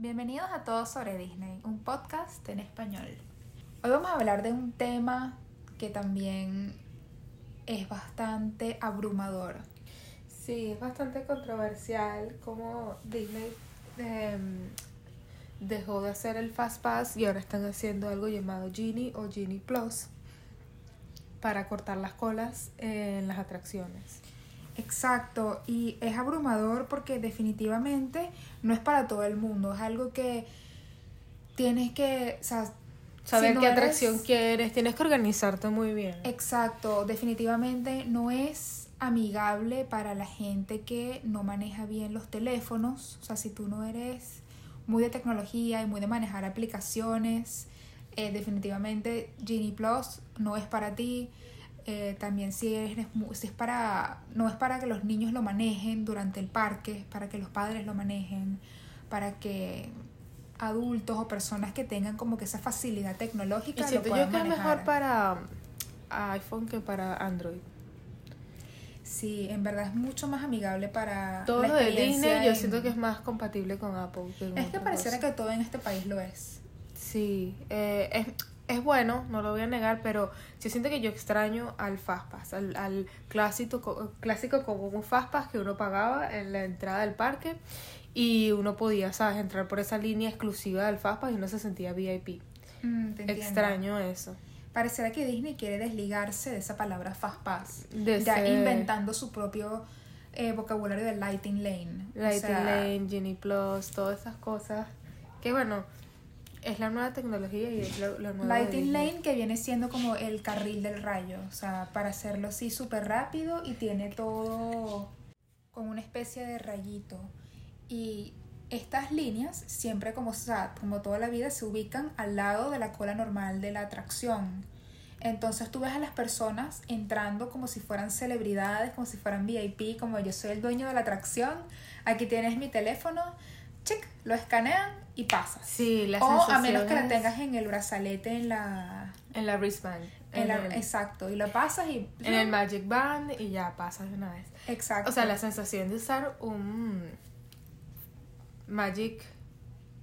Bienvenidos a Todos sobre Disney, un podcast en español. Hoy vamos a hablar de un tema que también es bastante abrumador. Sí, es bastante controversial como Disney em, dejó de hacer el Fast Pass y ahora están haciendo algo llamado Genie o Genie Plus para cortar las colas en las atracciones. Exacto, y es abrumador porque definitivamente no es para todo el mundo, es algo que tienes que o sea, saber si no qué eres- atracción quieres, tienes que organizarte muy bien. Exacto, definitivamente no es amigable para la gente que no maneja bien los teléfonos, o sea, si tú no eres muy de tecnología y muy de manejar aplicaciones, eh, definitivamente Genie Plus no es para ti. Eh, también si mu- si es para no es para que los niños lo manejen durante el parque, es para que los padres lo manejen, para que adultos o personas que tengan como que esa facilidad Y tecnológica lo siento yo puedan que es manejar. mejor para iPhone que para Android. Sí, en verdad es mucho más amigable para Todo la lo de Disney yo en- siento que es más compatible con Apple. que Es que pareciera cosa. que todo en este país lo es. Sí, eh, es, es bueno, no lo voy a negar, pero yo siento que yo extraño al Fastpass, al, al clásico, co- clásico como un Fastpass que uno pagaba en la entrada del parque y uno podía, ¿sabes?, entrar por esa línea exclusiva del Fastpass y uno se sentía VIP. Mm, te. Extraño eso. Pareciera que Disney quiere desligarse de esa palabra fast pass. De ya ser- inventando su propio eh, vocabulario de lighting lane. O Lighting sea, Lane, Genie Plus, todas esas cosas. Que bueno, es la nueva tecnología y es la, la nueva. Lighting lane que viene siendo como el carril del rayo. O sea, para hacerlo así súper rápido y tiene todo con una especie de rayito. Y estas líneas siempre como, o sea, como toda la vida se ubican al lado de la cola normal de la atracción. Entonces tú ves a las personas entrando como si fueran celebridades, como si fueran VIP, como yo soy el dueño de la atracción. Aquí tienes mi teléfono, chic, lo escanean y pasas. Sí, la O a menos que la tengas en el brazalete, en la... En la wristband. en en la- el- exacto, y lo pasas y... en el Magic Band y ya pasas de una vez. Exacto. O sea, la sensación de usar un Magic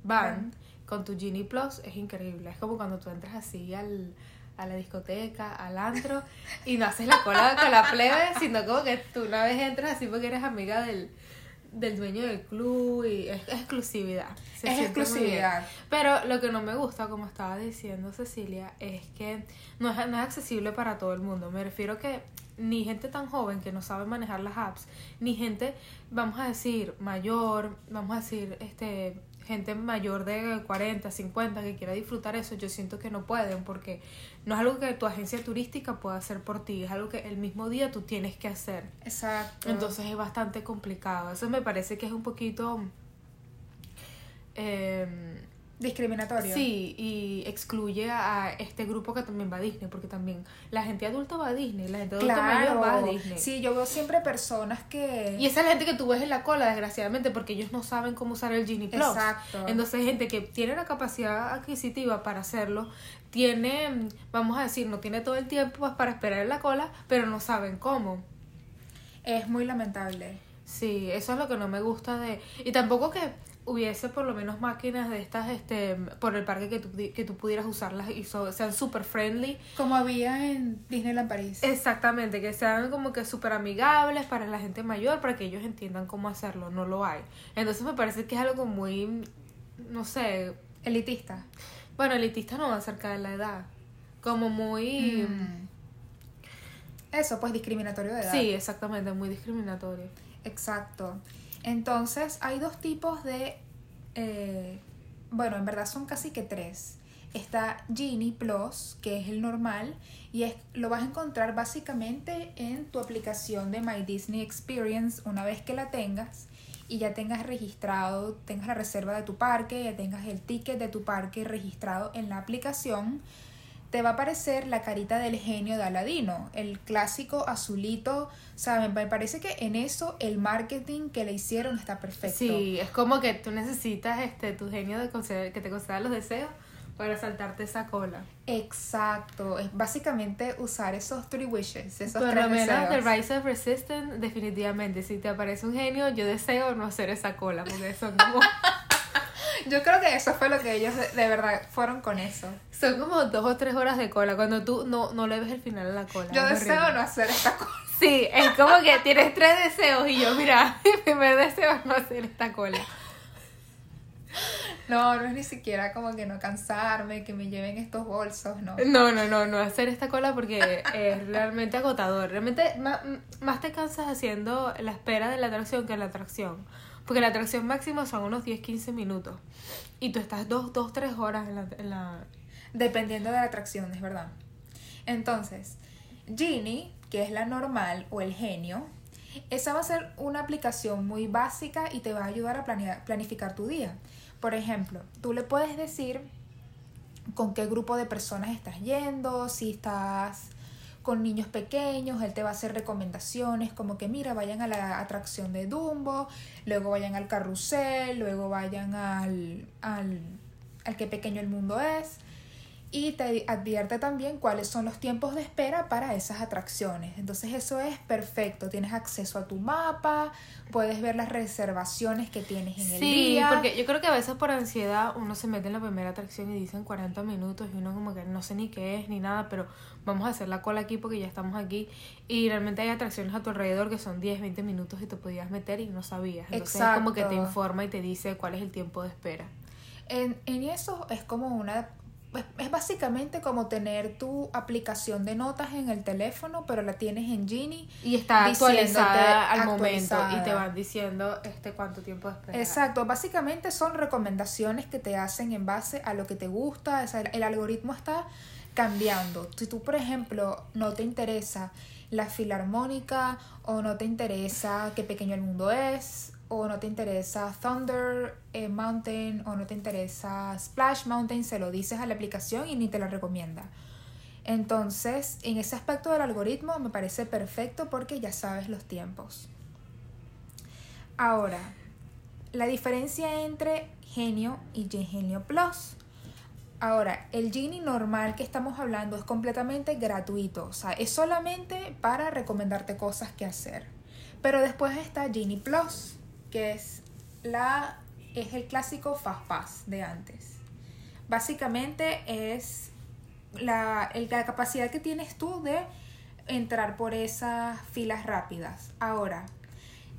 Band con tu Genie Plus es increíble. Es como cuando tú entras así al, a la discoteca, al antro, y no haces la cola con la plebe, sino como que tú una vez entras así porque eres amiga del, del dueño del club y es, exclusividad. Se es exclusividad. Pero lo que no me gusta, como estaba diciendo Cecilia, es que no es, no es accesible para todo el mundo. Me refiero que ni gente tan joven que no sabe manejar las apps, ni gente, vamos a decir, mayor, vamos a decir, este gente mayor de 40, 50 que quiera disfrutar eso, yo siento que no pueden porque no es algo que tu agencia turística pueda hacer por ti, es algo que el mismo día tú tienes que hacer. Exacto. Entonces es bastante complicado. Eso me parece que es un poquito... em, Discriminatorio. Sí, y excluye a este grupo que también va a Disney, porque también la gente adulta va a Disney, la gente adulta mayor va a. Disney. Sí, yo veo siempre personas que... Y esa es la gente que tú ves en la cola, desgraciadamente, porque ellos no saben cómo usar el Genie Plus. Exacto. Entonces, gente que tiene la capacidad adquisitiva para hacerlo, tiene, vamos a decir, no tiene todo el tiempo pues, para esperar en la cola, pero no saben cómo. Es muy lamentable. Sí, eso es lo que no me gusta de... Y tampoco que hubiese por lo menos máquinas de estas este por el parque que tú, que tú pudieras usarlas y so- sean super friendly. Como había en Disneyland París. Exactamente, que sean como que súper amigables para la gente mayor, para que ellos entiendan cómo hacerlo. No lo hay. Entonces me parece que es algo muy, no sé, Elitista. bueno, elitista no acerca de la edad. Como muy... Mm. Eso, pues discriminatorio de edad. Sí, exactamente, muy discriminatorio. Exacto. Entonces, hay dos tipos de. eh, bueno, en verdad son casi que tres. Está Genie Plus, que es el normal, y es, lo vas a encontrar básicamente en tu aplicación de My Disney Experience una vez que la tengas y ya tengas registrado, tengas la reserva de tu parque, ya tengas el ticket de tu parque registrado en la aplicación, te va a aparecer la carita del genio de Aladino, el clásico azulito, ¿saben? Me parece que en eso el marketing que le hicieron está perfecto. Sí, es como que tú necesitas este tu genio de conceder, que te conceda los deseos para saltarte esa cola. Exacto, es básicamente usar esos three wishes, esos Por tres lo menos. The Rise of Resistance, definitivamente, si te aparece un genio, yo deseo no hacer esa cola, porque son como... Yo creo que eso fue lo que ellos de, de verdad fueron con eso. Son como dos o tres horas de cola cuando tú no, no le ves el final a la cola. Yo es deseo horrible. no hacer esta cosa. Sí, es como que tienes tres deseos y yo, mira, mi primer deseo es no hacer esta cola. No, no es ni siquiera como que no cansarme, que me lleven estos bolsos, no. No, no, no, no hacer esta cola porque es realmente agotador. Realmente más, más te cansas haciendo la espera de la atracción que la atracción. Porque la atracción máxima son unos 10-15 minutos. Y tú estás 2, dos, 3 horas en la, en la... Dependiendo de la atracción, es verdad. Entonces, Genie, que es la normal o el genio, esa va a ser una aplicación muy básica y te va a ayudar a planear, planificar tu día. Por ejemplo, tú le puedes decir con qué grupo de personas estás yendo, si estás con niños pequeños, él te va a hacer recomendaciones como que mira, vayan a la atracción de Dumbo, luego vayan al carrusel, luego vayan al, al, al qué pequeño el mundo es. Y te advierte también cuáles son los tiempos de espera para esas atracciones. Entonces eso es perfecto. Tienes acceso a tu mapa, puedes ver las reservaciones que tienes en el Sí, día. porque yo creo que a veces por ansiedad uno se mete en la primera atracción y dicen 40 minutos y uno como que no sé ni qué es ni nada, pero vamos a hacer la cola aquí porque ya estamos aquí. Y realmente hay atracciones a tu alrededor que son 10, 20 minutos y te podías meter y no sabías. Entonces es como que te Exacto. informa y te dice cuál es el tiempo de espera. En, en eso es como una... Es, es básicamente como tener tu aplicación de notas en el teléfono, pero la tienes en Genie. Y está actualizada al momento y te van diciendo este cuánto tiempo de espera. Exacto, básicamente son recomendaciones que te hacen en base a lo que te gusta, o sea, el, el algoritmo está cambiando. Si tú, por ejemplo, no te interesa la filarmónica o no te interesa qué pequeño el mundo es o no te interesa Thunder eh, Mountain o no te interesa Splash Mountain, se lo dices a la aplicación y ni te la recomienda. Entonces, en ese aspecto del algoritmo me parece perfecto porque ya sabes los tiempos. Ahora, la diferencia entre Genio y Genio Plus. Ahora, el Genie normal que estamos hablando es completamente gratuito, o sea, es solamente para recomendarte cosas que hacer. Pero después está Genie Plus, que es la es el clásico Fast Pass de antes. Básicamente es la, la capacidad que tienes tú de entrar por esas filas rápidas. Ahora,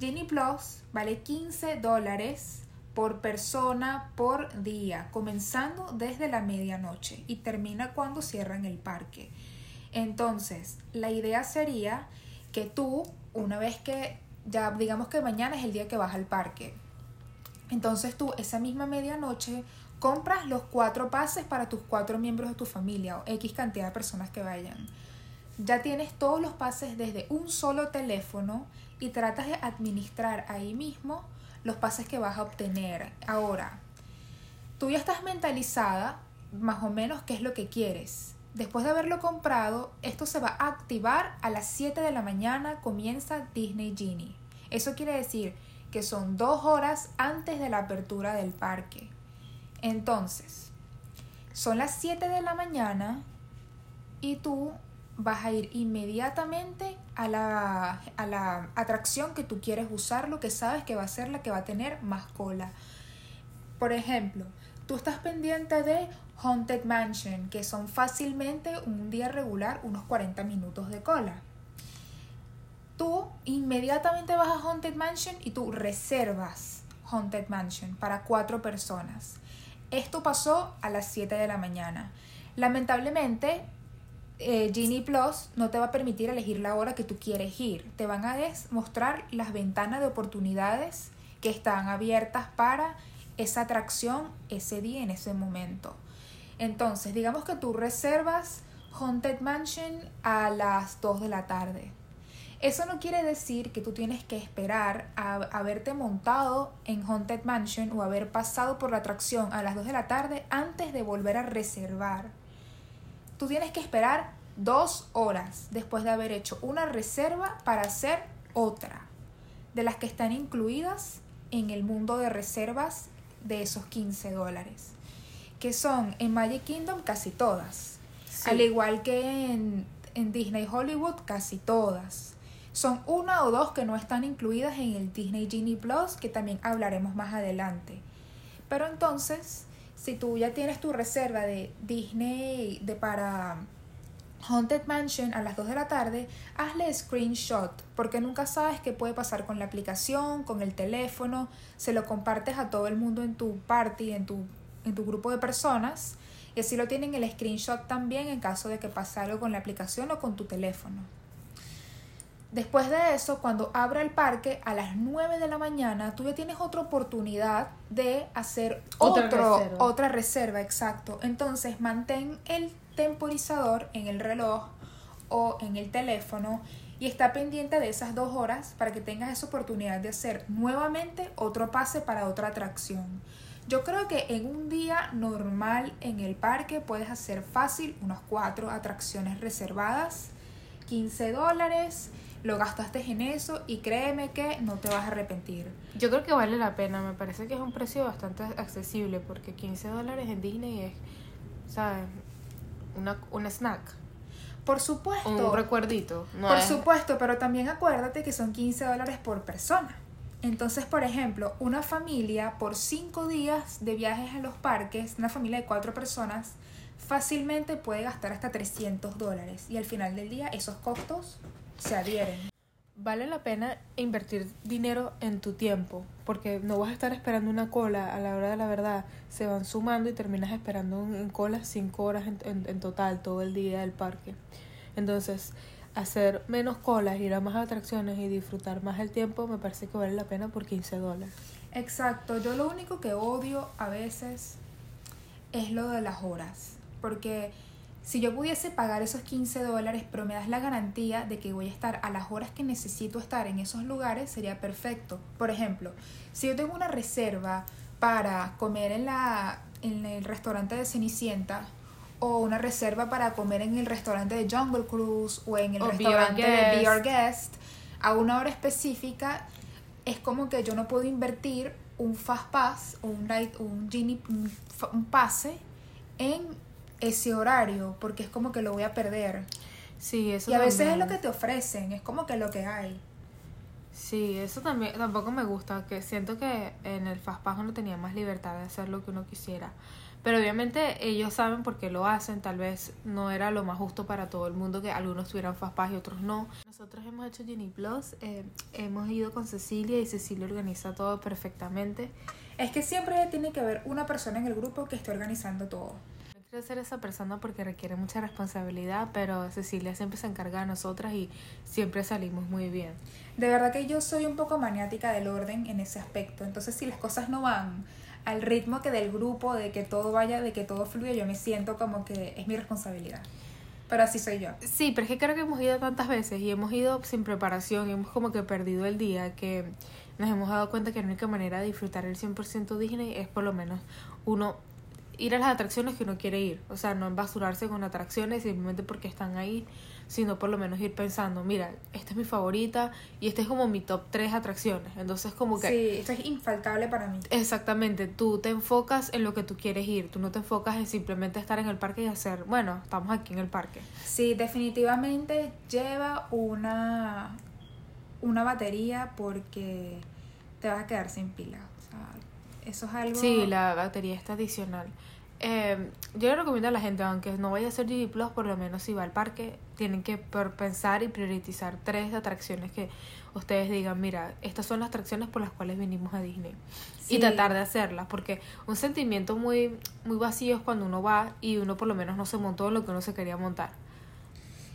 Genie Plus vale 15 dólares por persona por día, comenzando desde la medianoche y termina cuando cierran el parque. Entonces, la idea sería que tú, una vez que ya digamos que mañana es el día que vas al parque, entonces tú esa misma medianoche compras los cuatro pases para tus cuatro miembros de tu familia o X cantidad de personas que vayan. Ya tienes todos los pases desde un solo teléfono y tratas de administrar ahí mismo los pases que vas a obtener. Ahora, tú ya estás mentalizada más o menos qué es lo que quieres. Después de haberlo comprado, esto se va a activar a las 7 de la mañana, comienza Disney Genie. Eso quiere decir que son dos horas antes de la apertura del parque. Entonces, son las 7 de la mañana y tú vas a ir inmediatamente a la, a la atracción que tú quieres usar, lo que sabes que va a ser la que va a tener más cola. Por ejemplo, tú estás pendiente de Haunted Mansion, que son fácilmente un día regular unos 40 minutos de cola. Tú inmediatamente vas a Haunted Mansion y tú reservas Haunted Mansion para cuatro personas. Esto pasó a las 7 de la mañana. Lamentablemente, eh, Genie Plus no te va a permitir elegir la hora que tú quieres ir. Te van a mostrar las ventanas de oportunidades que están abiertas para esa atracción ese día, en ese momento. Entonces, digamos que tú reservas Haunted Mansion a las 2 de la tarde. Eso no quiere decir que tú tienes que esperar a haberte montado en Haunted Mansion o haber pasado por la atracción a las 2 de la tarde antes de volver a reservar. Tú tienes que esperar dos horas después de haber hecho una reserva para hacer otra, de las que están incluidas en el mundo de reservas de esos 15 dólares, que son en Magic Kingdom casi todas, Sí. al igual que en, en Disney Hollywood casi todas. Son una o dos que no están incluidas en el Disney Genie Plus, que también hablaremos más adelante. Pero entonces, si tú ya tienes tu reserva de Disney de para Haunted Mansion a las 2 de la tarde, hazle screenshot, porque nunca sabes qué puede pasar con la aplicación, con el teléfono, se lo compartes a todo el mundo en tu party, en tu, en tu grupo de personas, y así lo tienen el screenshot también en caso de que pase algo con la aplicación o con tu teléfono. Después de eso, cuando abra el parque a las 9 de la mañana, tú ya tienes otra oportunidad de hacer Otra otro- reserva. otra reserva, exacto. Entonces, mantén el temporizador en el reloj o en el teléfono y está pendiente de esas dos horas para que tengas esa oportunidad de hacer nuevamente otro pase para otra atracción. Yo creo que en un día normal en el parque puedes hacer fácil unas cuatro atracciones reservadas, 15 dólares, lo gastaste en eso y créeme que no te vas a arrepentir. Yo creo que vale la pena, me parece que es un precio bastante accesible porque 15 dólares en Disney es, ¿sabes? Una, un snack, Por supuesto. un recuerdito. No Por es- supuesto, pero también acuérdate que son 15 dólares por persona. Entonces, por ejemplo, una familia por 5 días de viajes a los parques, una familia de 4 personas, fácilmente puede gastar hasta 300 dólares. Y al final del día esos costos se adhieren. Vale la pena invertir dinero en tu tiempo, porque no vas a estar esperando una cola a la hora de la verdad. Se van sumando y terminas esperando en, en cola cinco horas en, en- en total todo el día del parque. Entonces, hacer menos colas, ir a más atracciones y disfrutar más el tiempo me parece que vale la pena por 15 dólares. Exacto, yo lo único que odio a veces es lo de las horas, porque si yo pudiese pagar esos 15 dólares, pero me das la garantía de que voy a estar a las horas que necesito estar en esos lugares, sería perfecto. Por ejemplo, si yo tengo una reserva para comer en, la, en el restaurante de Cenicienta, o una reserva para comer en el restaurante de Jungle Cruise o en el O restaurante de Be. Our Guest a una hora específica, es como que yo no puedo invertir un Fast Pass o un, night, un, Genie, un, un pase en ese horario, porque es como que lo voy a perder. Sí, eso y a veces es lo que te ofrecen, es como que lo que hay. Sí, eso también tampoco me gusta, que siento que en el Fastpass uno tenía más libertad de hacer lo que uno quisiera. Pero obviamente ellos saben por qué lo hacen, tal vez no era lo más justo para todo el mundo que algunos tuvieran Fastpass y otros no. Nosotros hemos hecho Genie Plus, eh, hemos ido con Cecilia y Cecilia organiza todo perfectamente. Es que siempre tiene que haber una persona en el grupo que esté organizando todo. Quiero ser esa persona porque requiere mucha responsabilidad, pero Cecilia siempre se encarga de nosotras y siempre salimos muy bien. De verdad que yo soy un poco maniática del orden en ese aspecto. Entonces, si las cosas no van al ritmo que del grupo, de que todo vaya, de que todo fluya, yo me siento como que es mi responsabilidad. Pero así soy yo. Sí, pero es que creo que hemos ido tantas veces y hemos ido sin preparación y hemos como que perdido el día que nos hemos dado cuenta que la única manera de disfrutar el 100% Disney es por lo menos uno ir a las atracciones que uno quiere ir. O sea, no embasurarse con atracciones simplemente porque están ahí, sino por lo menos ir pensando, mira, esta es mi favorita y esta es como mi top 3 atracciones. Entonces como que... Sí, esto es infaltable para mí. Exactamente, tú te enfocas en lo que tú quieres ir, tú no te enfocas en simplemente estar en el parque y hacer, bueno, estamos aquí en el parque. Sí, definitivamente lleva una, una batería porque te vas a quedar sin pila. Eso es algo... Sí, la batería está adicional. Eh, yo le recomiendo a la gente, aunque no vaya a ser GD Plus, por lo menos si va al parque, tienen que pensar y priorizar tres atracciones que ustedes digan, mira, estas son las atracciones por las cuales vinimos a Disney. Sí. Y tratar de hacerlas, porque un sentimiento muy, muy vacío es cuando uno va y uno por lo menos no se montó en lo que uno se quería montar.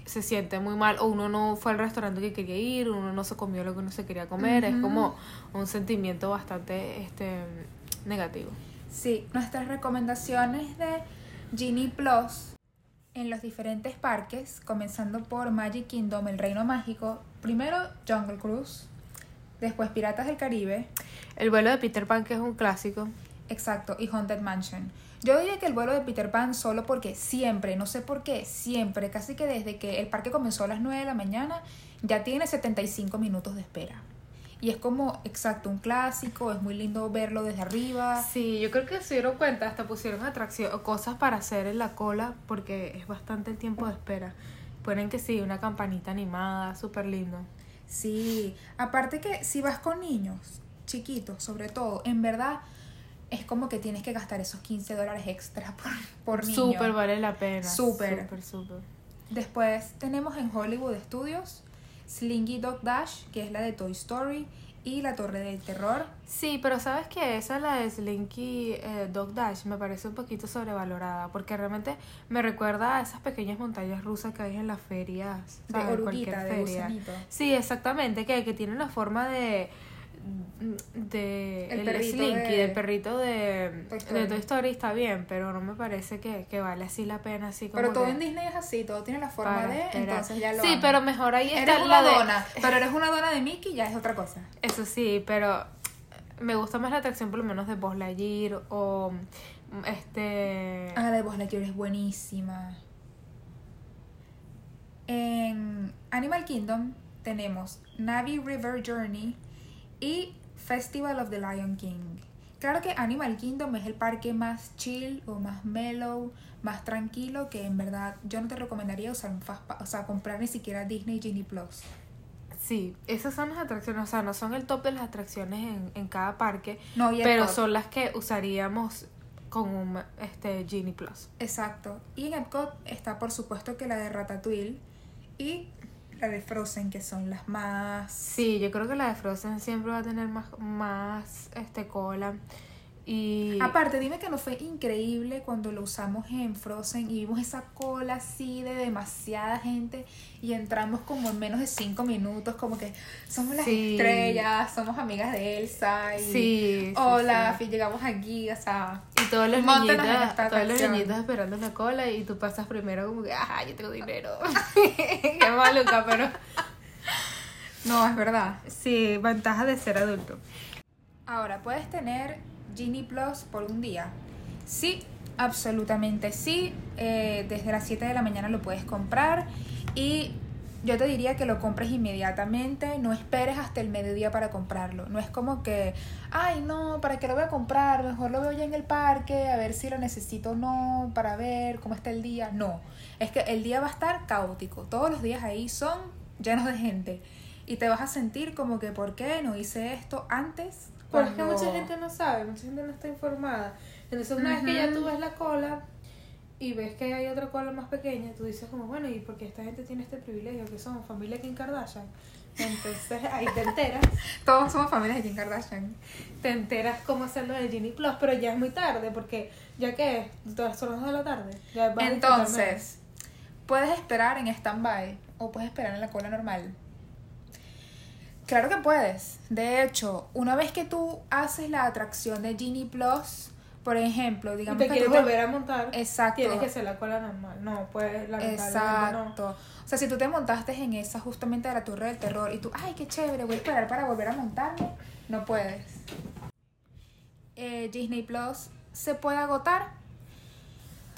Se siente muy mal, o uno no fue al restaurante que quería ir, uno no se comió lo que uno se quería comer, es como un sentimiento bastante este negativo. Sí, nuestras recomendaciones de Genie Plus en los diferentes parques, comenzando por Magic Kingdom, el Reino Mágico, primero Jungle Cruise, después Piratas del Caribe, El vuelo de Peter Pan, que es un clásico. exacto, y Haunted Mansion. Yo diría que el vuelo de Peter Pan solo porque siempre, no sé por qué, siempre, casi que desde que el parque comenzó a las 9 de la mañana, ya tiene 75 minutos de espera. Y es como, exacto, un clásico, es muy lindo verlo desde arriba. Sí, yo creo que se dieron cuenta, hasta pusieron atracción, cosas para hacer en la cola, porque es bastante el tiempo de espera. Ponen que sí, una campanita animada, súper lindo. Sí, aparte que si vas con niños chiquitos, sobre todo, en verdad es como que tienes que gastar esos 15 dólares extra por, por niño. Súper vale la pena. Súper. Súper, súper. Después tenemos en Hollywood Studios Slinky Dog Dash, que es la de Toy Story, y la Torre del Terror. Sí, pero sabes que esa, la de Slinky eh, Dog Dash, me parece un poquito sobrevalorada, porque realmente me recuerda a esas pequeñas montañas rusas que hay en las ferias. De Cualquier de feria. Sí, exactamente, que, que tiene la forma de de El Slinky, de- del perrito de Toy de Story. Toy Story está bien, pero no me parece que, que vale así la pena así como Pero todo que en Disney es así, todo tiene la forma para de, entonces ya lo Sí, pero mejor ahí está Eres la una de dona, pero eres una dona de Mickey ya es otra cosa. Eso sí, pero me gusta más la atracción por lo menos de Buzz Lightyear o este Ah, la de Buzz Lightyear es buenísima. En Animal Kingdom tenemos Navi River Journey y Festival of the Lion King. Claro que Animal Kingdom es el parque más chill o más mellow, más tranquilo, que en verdad yo no te recomendaría usar un fast o sea, comprar ni siquiera Disney Genie Plus. Sí, esas son las atracciones, o sea, no son el top de las atracciones en, en cada parque, No, y pero Epcot. son las que usaríamos con un este Genie Plus. Exacto. Y en Epcot está por supuesto que la de Ratatouille y la de Frozen, que son las más... Sí, yo creo que la de Frozen siempre va a tener más, más este cola. Y Aparte, dime que no fue increíble cuando lo usamos en Frozen y vimos esa cola así de demasiada gente y entramos como en menos de cinco minutos, como que somos las Sí. estrellas, somos amigas de Elsa y sí, hola, sí. llegamos aquí, o sea, Y todos los niñitos, todos los niñitos esperando la cola y tú pasas primero como que, ajá, yo tengo dinero. Qué maluca, pero no, es verdad. sí, ventaja de ser adulto. Ahora, ¿puedes tener Genie Plus por un día? Sí, absolutamente sí. Eh, desde las 7 de la mañana lo puedes comprar y yo te diría que lo compres inmediatamente, no esperes hasta el mediodía para comprarlo. No es como que, ay no, ¿para qué lo voy a comprar? Mejor lo veo ya en el parque, a ver si lo necesito o no, para ver cómo está el día. No, es que el día va a estar caótico. Todos los días ahí son llenos de gente. Y te vas a sentir como que, ¿por qué no hice esto antes? Pero es que mucha gente no sabe, mucha gente no está informada. Entonces una vez que ya tú ves la cola y ves que hay otra cola más pequeña, tú dices como, bueno, ¿y por qué esta gente tiene este privilegio? Que somos familia Kim Kardashian. Entonces ahí te enteras, Todos somos familias de Kim Kardashian. te enteras cómo hacerlo del Genie Plus, pero ya es muy tarde porque ya que todas son las dos de la tarde. Ya. Entonces, puedes esperar en stand-by o puedes esperar en la cola normal. Claro que puedes. De hecho, una vez que tú haces la atracción de Genie Plus, por ejemplo, y digamos te que quieres tú volver a montar, Exacto. tienes que hacer la cola normal. No, lamentablemente no. Exacto. O sea, si tú te montaste en esa justamente de la Torre del Terror y tú, ay, qué chévere, voy a esperar para volver a montarme, no puedes. Eh, Disney Plus se puede agotar.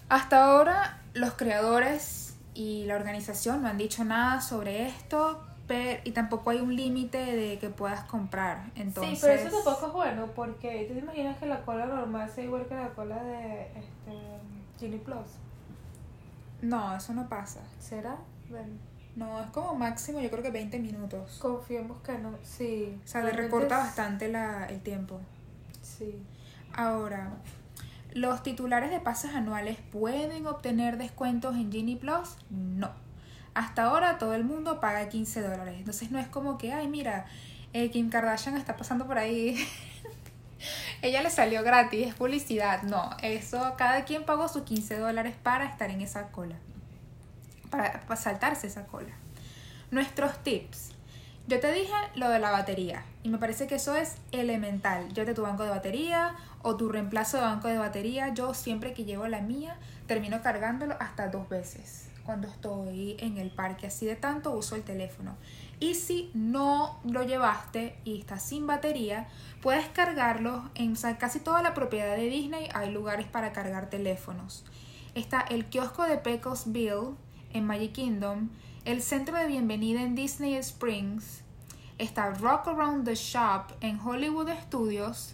Hasta ahora los creadores y la organización no han dicho nada sobre esto, pero, y tampoco hay un límite de que puedas comprar. Entonces, Sí, pero eso tampoco es bueno porque tú te imaginas que la cola normal sea igual que la cola de este, Genie Plus. No, eso no pasa. ¿Será? Bueno, No, es como máximo, yo creo que 20 minutos. confiemos que no. Sí. O sea, le recorta bastante la, el tiempo. Sí. Ahora, ¿los titulares de pases anuales pueden obtener descuentos en Genie Plus? No. Hasta ahora todo el mundo paga 15 dólares. Entonces no es como que, ay, mira, eh, Kim Kardashian está pasando por ahí. Ella le salió gratis, es publicidad. No, eso, cada quien pagó sus 15 dólares para estar en esa cola. Para, para saltarse esa cola. Nuestros tips. Yo te dije lo de la batería y me parece que eso es elemental. Yo de tu banco de batería o tu reemplazo de banco de batería, yo siempre que llevo la mía termino cargándolo hasta dos veces cuando estoy en el parque. Así de tanto uso el teléfono. Y si no lo llevaste y estás sin batería, puedes cargarlo en casi toda la propiedad de Disney. Hay lugares para cargar teléfonos. Está el kiosco de Pecos Bill en Magic Kingdom, el centro de bienvenida en Disney Springs, está Rock Around the Shop en Hollywood Studios,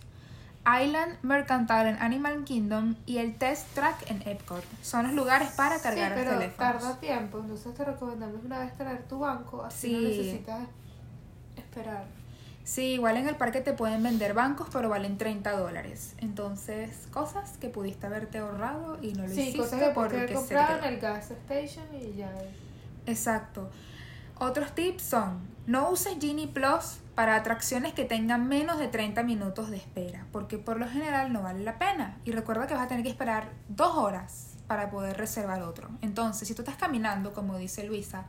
Island Mercantile en Animal Kingdom y el Test Track en Epcot. Son los lugares para cargar sí, los pero teléfonos. tarda tiempo, entonces te recomendamos una vez traer tu banco, así no necesitas esperar. Sí, igual en el parque te pueden vender bancos, pero valen 30 dólares. Entonces, cosas que pudiste haberte ahorrado y no lo Sí, hiciste cosas que porque comprar en el gas station y ya. Exacto. Otros tips son, no uses Genie Plus para atracciones que tengan menos de 30 minutos de espera, porque por lo general no vale la pena. Y recuerda que vas a tener que esperar dos horas para poder reservar otro. Entonces, si tú estás caminando, como dice Luisa,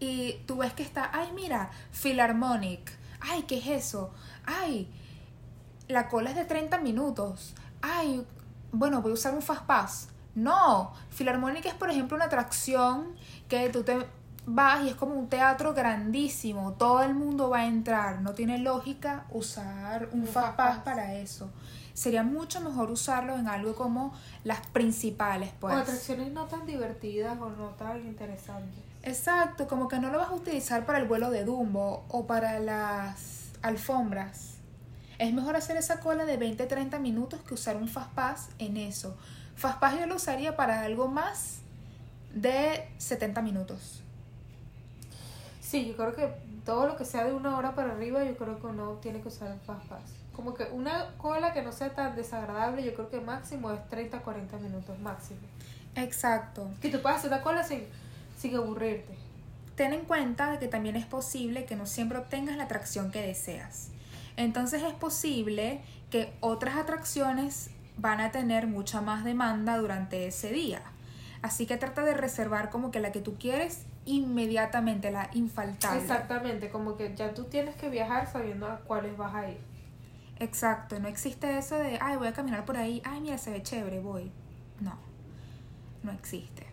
y tú ves que está, ay, mira, Philharmonic, ay, ¿qué es eso? Ay, la cola es de 30 minutos. Ay, bueno, voy a usar un Fast Pass. No, Philharmonic es, por ejemplo, una atracción que tú te vas y es como un teatro grandísimo. Todo el mundo va a entrar. No tiene lógica usar un Un Fast Fast Pass Pass. para eso. Sería mucho mejor usarlo en algo como las principales, pues. O atracciones no tan divertidas o no tan interesantes. Exacto, como que no lo vas a utilizar para el vuelo de Dumbo o para las alfombras. Es mejor hacer esa cola de 20-30 minutos que usar un Fast Pass en eso. Fast Pass yo lo usaría para algo más de 70 minutos. Sí, yo creo que todo lo que sea de una hora para arriba, yo creo que uno tiene que usar el Fast Pass. Como que una cola que no sea tan desagradable, yo creo que máximo es 30 40 minutos máximo. Exacto. Que tú puedas hacer una cola sin, sin aburrirte. Ten en cuenta de que también es posible que no siempre obtengas la atracción que deseas. Entonces es posible que otras atracciones van a tener mucha más demanda durante ese día. Así que trata de reservar como que la que tú quieres inmediatamente, la infaltable. Exactamente, como que ya tú tienes que viajar sabiendo a cuáles vas a ir. Exacto, no existe eso de, ay, voy a caminar por ahí, ay, mira, se ve chévere, voy. No, no existe.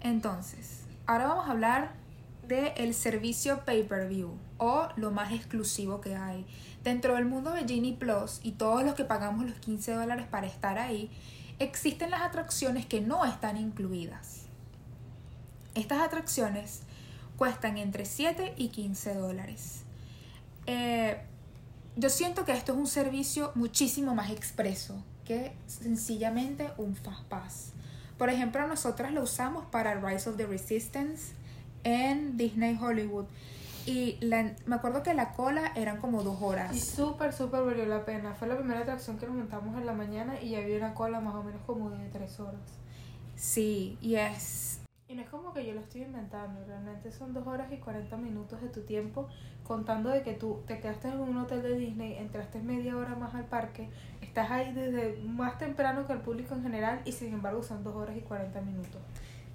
Entonces, ahora vamos a hablar del el servicio pay-per-view o lo más exclusivo que hay. Dentro del mundo de Genie Plus y todos los que pagamos los 15 dólares para estar ahí, existen las atracciones que no están incluidas. Estas atracciones cuestan entre 7 y 15 dólares. Eh, yo siento que esto es un servicio muchísimo más expreso que sencillamente un Fast Pass. Por ejemplo, nosotras lo usamos para Rise of the Resistance en Disney Hollywood. Y la- me acuerdo que la cola eran como dos Y horas. súper, súper valió la pena. Fue la primera atracción que nos montamos en la mañana y había una cola más o menos como de 3 horas. Sí, y es... Y no es como que yo lo estoy inventando, realmente son 2 horas y 40 minutos de tu tiempo contando de que tú te quedaste en un hotel de Disney, entraste media hora más al parque, estás ahí desde más temprano que el público en general y sin embargo son 2 horas y 40 minutos.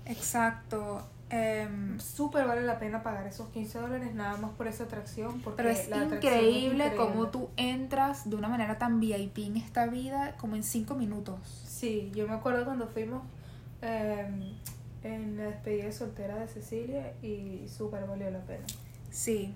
Exacto. Em, Súper vale la pena pagar esos 15 dólares nada más por esa atracción porque pero es la increíble, increíble. cómo tú entras de una manera tan VIP en esta vida, como en cinco minutos. Sí, yo me acuerdo cuando fuimos eh, en la despedida de soltera de Cecilia y súper valió la pena. Sí.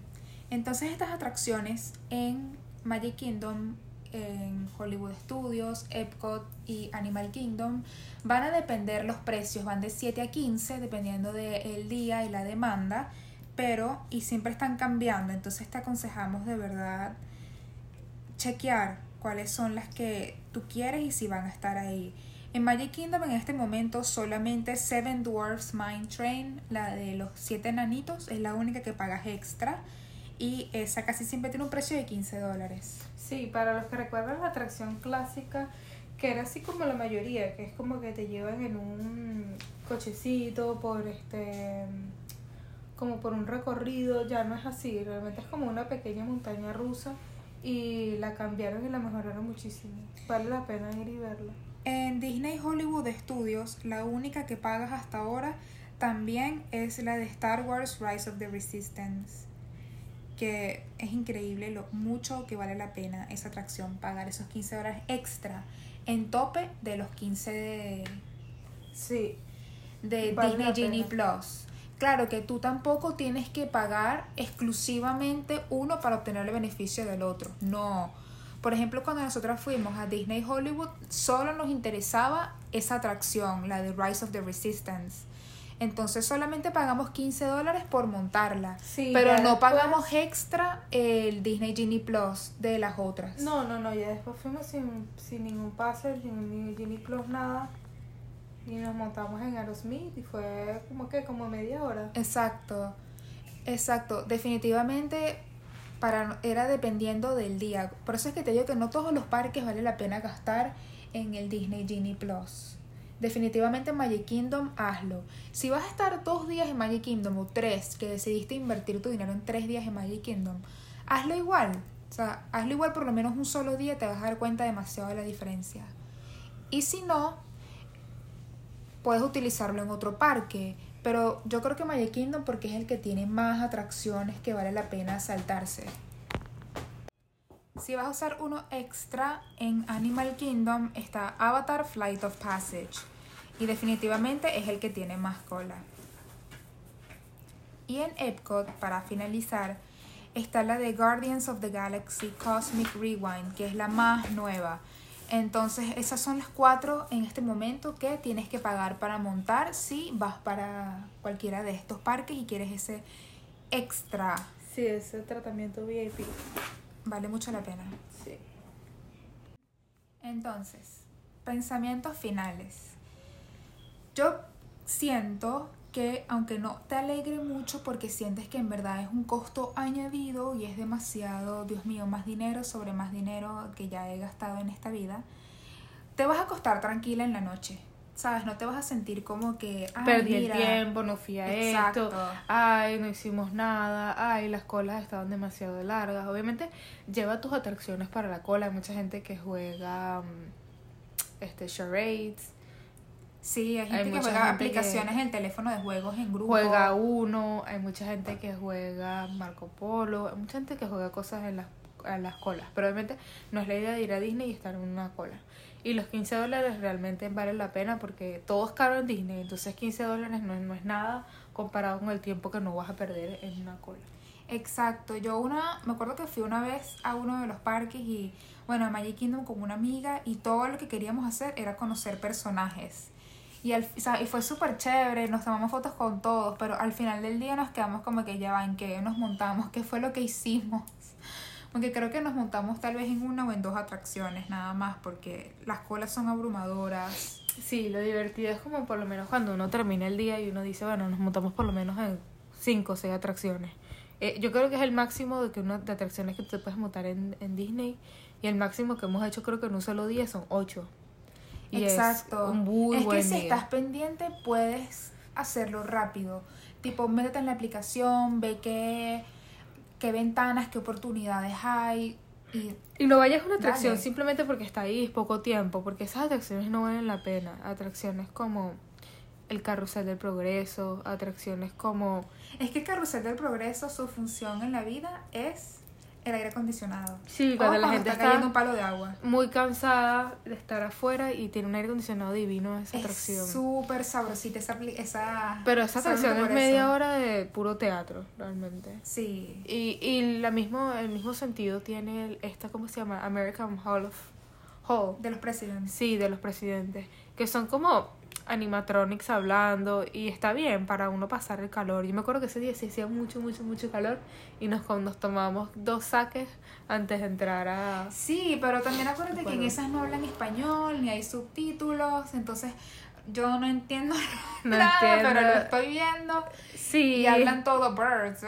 Entonces estas atracciones en Magic Kingdom, en Hollywood Studios, Epcot y Animal Kingdom van a depender los precios, van de 7 a 15 dependiendo del día y la demanda, pero y siempre están cambiando, entonces te aconsejamos de verdad chequear cuáles son las que tú quieres y si van a estar ahí. En Magic Kingdom en este momento solamente Seven Dwarfs Mine Train, la de los siete enanitos, es la única que pagas extra y esa casi siempre tiene un precio de 15 dólares. Sí, para los que recuerdan la atracción clásica, que era así como la mayoría, que es como que te llevan en un cochecito por este como por un recorrido, ya no es así, realmente es como una pequeña montaña rusa y la cambiaron y la mejoraron muchísimo. Vale la pena ir y verla. En Disney Hollywood Studios, la única que pagas hasta ahora también es la de Star Wars Rise of the Resistance, que es increíble lo mucho que vale la pena esa atracción, pagar esos 15 dólares extra en tope de los 15 de, Sí, de Vale Disney Genie. Plus. Claro que tú tampoco tienes que pagar exclusivamente uno para obtener el beneficio del otro. No. Por ejemplo, cuando nosotros fuimos a Disney Hollywood, solo nos interesaba esa atracción, la de Rise of the Resistance. Entonces solamente pagamos 15 dólares por montarla. Sí, pero no después- pagamos extra el Disney Genie Plus de las otras. No, no, no, ya después fuimos sin, sin ningún pase, sin ni Genie Plus, nada. Y nos montamos en Aerosmith y fue como que como media hora. Exacto, exacto. Definitivamente para era dependiendo del día. Por eso es que te digo que no todos los parques vale la pena gastar en el Disney Genie Plus. Definitivamente en Magic Kingdom hazlo. Si vas a estar dos días en Magic Kingdom o tres, que decidiste invertir tu dinero en tres días en Magic Kingdom, hazlo igual. O sea, hazlo igual por lo menos un solo día, te vas a dar cuenta demasiado de la diferencia. Y si no, puedes utilizarlo en otro parque. Pero yo creo que Magic Kingdom porque es el que tiene más atracciones que vale la pena saltarse. Si vas a usar uno extra en Animal Kingdom está Avatar Flight of Passage y definitivamente es el que tiene más cola. Y en Epcot, para finalizar, está la de Guardians of the Galaxy Cosmic Rewind, que es la más nueva. Entonces, esas son las cuatro en este momento que tienes que pagar para montar si vas para cualquiera de estos parques y quieres ese extra. Sí, ese tratamiento VIP. Vale mucho la pena. Sí. Entonces, pensamientos finales. Yo siento que aunque no te alegre mucho porque sientes que en verdad es un costo añadido y es demasiado, Dios mío, más dinero sobre más dinero que ya he gastado en esta vida, te vas a acostar tranquila en la noche. ¿Sabes? No te vas a sentir como que... "Ay, Perdí mira". el tiempo, no fui a Exacto. esto, ay, no hicimos nada, ay, las colas estaban demasiado largas. Obviamente, lleva tus atracciones para la cola. Hay mucha gente que juega mm, este charades, Sí, hay gente Hay que juega gente que- aplicaciones en teléfono de juegos en grupo. juega uno, hay mucha gente que juega Marco Polo, hay mucha gente que juega cosas en las, en las colas. Pero obviamente no es la idea de ir a Disney y estar en una cola. Y los 15 dólares realmente valen la pena porque todo es caro en Disney. Entonces 15 dólares no, no es nada comparado con el tiempo que no vas a perder en una cola. Exacto, yo una, me acuerdo que fui una vez a uno de los parques y, bueno, a Magic Kingdom con una amiga y todo lo que queríamos hacer era conocer personajes. Y, al, o sea, y fue súper chévere, nos tomamos fotos con todos, pero al final del día nos quedamos como que ya va, ¿en qué nos montamos? ¿Qué fue lo que hicimos? Porque creo que nos montamos tal vez en una o en dos atracciones nada más, porque las colas son abrumadoras. Sí, lo divertido es como por lo menos cuando uno termina el día y uno dice, bueno, nos montamos por lo menos en 5 o 6 atracciones. Eh, yo creo que es el máximo de, que uno, de atracciones que te puedes montar en, en Disney y el máximo que hemos hecho creo que en un solo día son 8. Y Exacto. es un muy es buen que si día. estás pendiente puedes hacerlo rápido. Tipo, métete en la aplicación, ve qué, qué ventanas, qué oportunidades hay. Y Y no vayas a una atracción Dale. simplemente porque está ahí, es poco tiempo, porque esas atracciones no valen la pena. Atracciones como el carrusel del progreso, atracciones como... es que el carrusel del progreso, su función en la vida es el aire acondicionado. Sí, cuando la gente está está cayendo un palo de agua. muy cansada de estar afuera y tiene un aire acondicionado divino esa Es atracción. súper sabrosita esa, esa... Pero esa atracción es media eso. hora de puro teatro, realmente. Sí. Y, y la mismo, el mismo sentido tiene el- esta, ¿cómo se llama? American Hall of Hall. De los presidentes. Sí, de los presidentes. Que son como animatronics hablando y está bien para uno pasar el calor. Yo me acuerdo que ese día se hacía mucho, mucho, mucho calor y nos, nos tomamos dos saques antes de entrar a... Sí, pero también acuérdate que en esas no hablan español, ni hay subtítulos, entonces yo no entiendo No nada, entiendo. pero lo estoy viendo Sí, y hablan todo birds.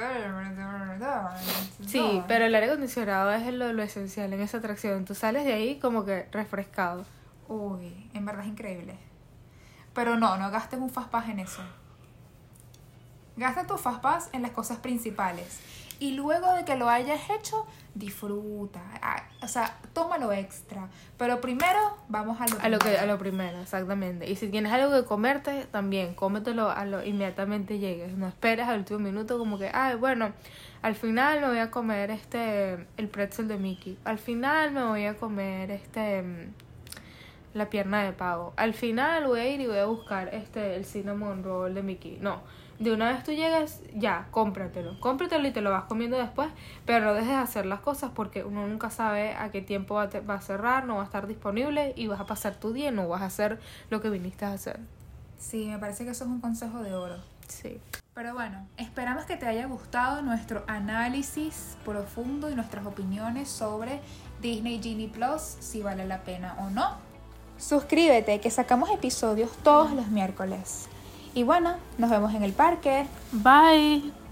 Sí, pero el aire acondicionado es lo, lo esencial en esa atracción. Tú sales de ahí como que refrescado. Uy, en verdad es increíble. Pero no, no gastes un fastpass en eso. Gasta tu fastpass en las cosas principales. Y luego de que lo hayas hecho, disfruta. Ah, O sea, tómalo extra. Pero primero vamos a lo A lo que primero. a lo primero, exactamente. Y si tienes algo que comerte, también cómetelo a lo inmediatamente llegues. No esperes al último minuto como que, ay, bueno, al final me voy a comer este el pretzel de Mickey. Al final me voy a comer este mm, la pierna de pavo. Al final voy a ir y voy a buscar este el cinnamon roll de Mickey. No, de una vez tú llegas, ya, cómpratelo. Cómpratelo y te lo vas comiendo después, pero no dejes de hacer las cosas porque uno nunca sabe a qué tiempo va va a cerrar, no va a estar disponible y vas a pasar tu día y no vas a hacer lo que viniste a hacer. Sí, me parece que eso es un consejo de oro. Sí. Pero bueno, esperamos que te haya gustado nuestro análisis profundo y nuestras opiniones sobre Disney Genie Plus, si vale la pena o no. Suscríbete, que sacamos episodios todos los miércoles. Y bueno, nos vemos en el parque. Bye.